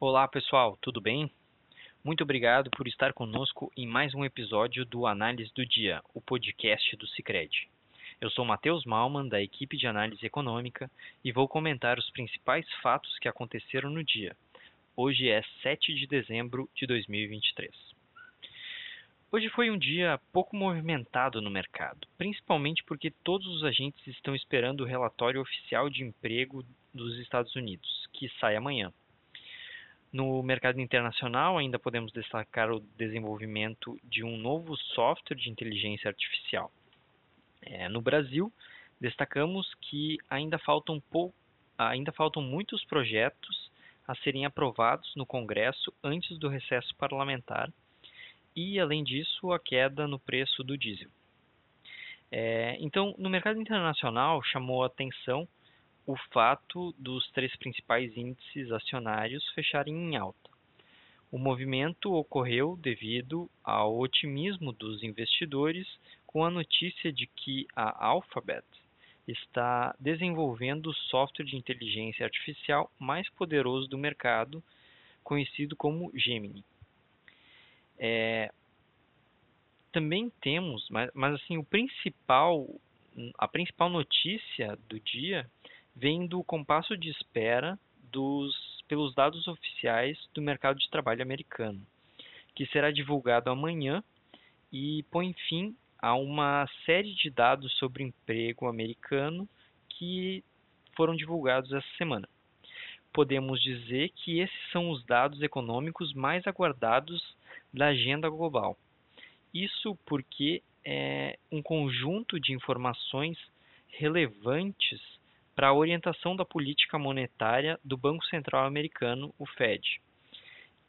Olá pessoal, tudo bem? Muito obrigado por estar conosco em mais um episódio do Análise do Dia, o podcast do Cicred. Eu sou Matheus Malman, da equipe de análise econômica, e vou comentar os principais fatos que aconteceram no dia. Hoje é 7 de dezembro de 2023. Hoje foi um dia pouco movimentado no mercado, principalmente porque todos os agentes estão esperando o relatório oficial de emprego dos Estados Unidos, que sai amanhã. No mercado internacional, ainda podemos destacar o desenvolvimento de um novo software de inteligência artificial. É, no Brasil, destacamos que ainda faltam, pou... ainda faltam muitos projetos a serem aprovados no Congresso antes do recesso parlamentar e, além disso, a queda no preço do diesel. É, então, no mercado internacional, chamou a atenção o fato dos três principais índices acionários fecharem em alta. O movimento ocorreu devido ao otimismo dos investidores com a notícia de que a Alphabet está desenvolvendo o software de inteligência artificial mais poderoso do mercado, conhecido como Gemini. É, também temos, mas, mas assim o principal, a principal notícia do dia vem do compasso de espera dos, pelos dados oficiais do mercado de trabalho americano, que será divulgado amanhã e põe fim a uma série de dados sobre emprego americano que foram divulgados essa semana. Podemos dizer que esses são os dados econômicos mais aguardados da agenda global. Isso porque é um conjunto de informações relevantes para a orientação da política monetária do Banco Central Americano, o Fed,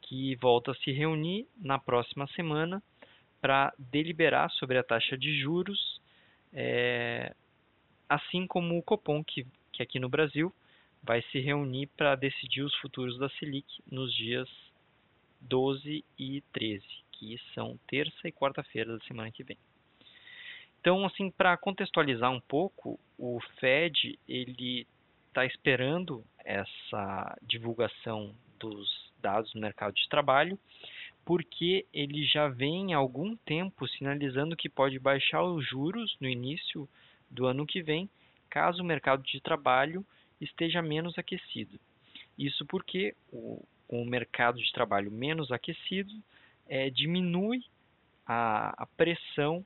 que volta a se reunir na próxima semana para deliberar sobre a taxa de juros, é, assim como o Copom, que, que aqui no Brasil vai se reunir para decidir os futuros da Selic nos dias 12 e 13, que são terça e quarta-feira da semana que vem. Então, assim, para contextualizar um pouco, o Fed ele está esperando essa divulgação dos dados do mercado de trabalho, porque ele já vem há algum tempo sinalizando que pode baixar os juros no início do ano que vem, caso o mercado de trabalho esteja menos aquecido. Isso porque o, o mercado de trabalho menos aquecido é, diminui a, a pressão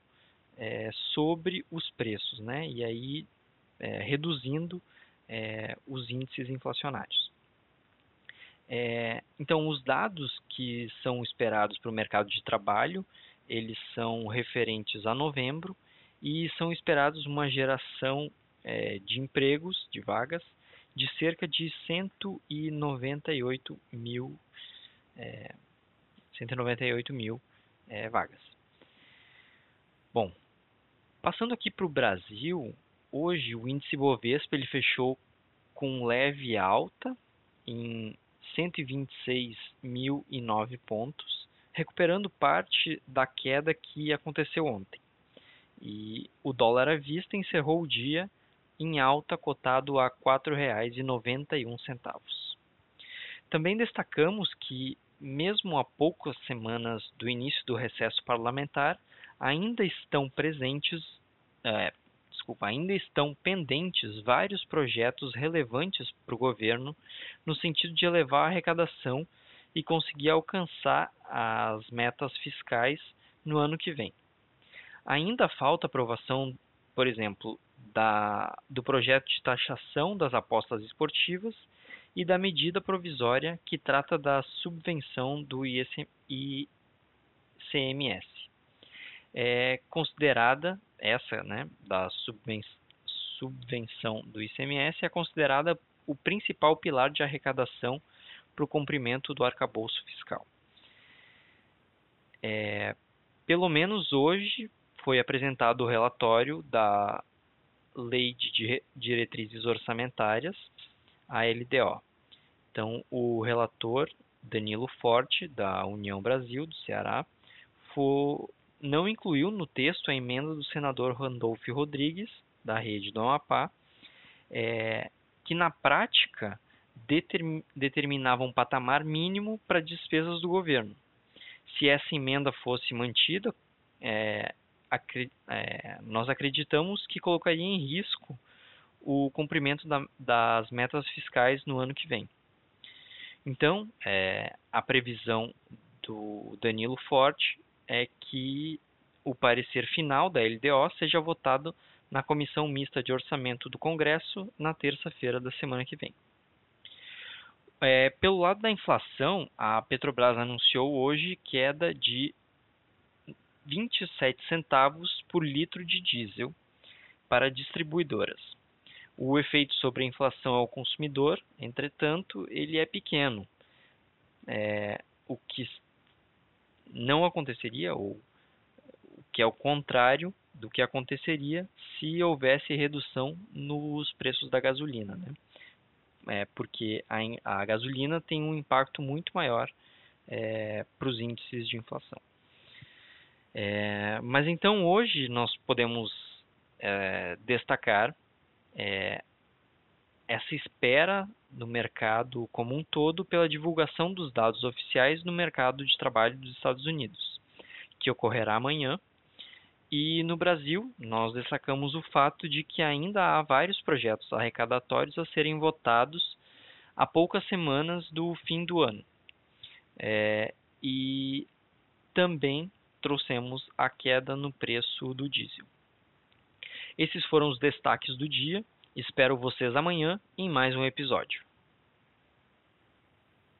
é, sobre os preços, né? e aí é, reduzindo é, os índices inflacionários. É, então, os dados que são esperados para o mercado de trabalho, eles são referentes a novembro e são esperados uma geração é, de empregos, de vagas, de cerca de 198 mil, 198 é, mil vagas. Bom, Passando aqui para o Brasil, hoje o índice Bovespa ele fechou com leve alta em 126.009 pontos, recuperando parte da queda que aconteceu ontem. E o dólar à vista encerrou o dia em alta, cotado a R$ 4,91. Também destacamos que, mesmo a poucas semanas do início do recesso parlamentar, ainda estão presentes, é, desculpa, ainda estão pendentes vários projetos relevantes para o governo no sentido de elevar a arrecadação e conseguir alcançar as metas fiscais no ano que vem. Ainda falta aprovação, por exemplo, da, do projeto de taxação das apostas esportivas e da medida provisória que trata da subvenção do ICMS é considerada, essa né, da subvenção do ICMS, é considerada o principal pilar de arrecadação para o cumprimento do arcabouço fiscal. É, pelo menos hoje foi apresentado o relatório da Lei de Diretrizes Orçamentárias, a LDO. Então, o relator Danilo Forte, da União Brasil, do Ceará, não incluiu no texto a emenda do senador Randolfo Rodrigues, da rede do Amapá, é, que na prática determ, determinava um patamar mínimo para despesas do governo. Se essa emenda fosse mantida, é, acri, é, nós acreditamos que colocaria em risco o cumprimento da, das metas fiscais no ano que vem. Então, é, a previsão do Danilo Forte é que o parecer final da LDO seja votado na Comissão Mista de Orçamento do Congresso na terça-feira da semana que vem. É, pelo lado da inflação, a Petrobras anunciou hoje queda de 27 centavos por litro de diesel para distribuidoras. O efeito sobre a inflação ao consumidor, entretanto, ele é pequeno. É, o que não aconteceria, ou o que é o contrário do que aconteceria se houvesse redução nos preços da gasolina. Né? É, porque a, a, gasolina tem um impacto muito maior é, para os índices de inflação. É, mas então hoje nós podemos é, destacar é, essa espera no mercado como um todo pela divulgação dos dados oficiais no mercado de trabalho dos Estados Unidos, que ocorrerá amanhã. E no Brasil, nós destacamos o fato de que ainda há vários projetos arrecadatórios a serem votados a poucas semanas do fim do ano. É, e também trouxemos a queda no preço do diesel. Esses foram os destaques do dia. Espero vocês amanhã em mais um episódio.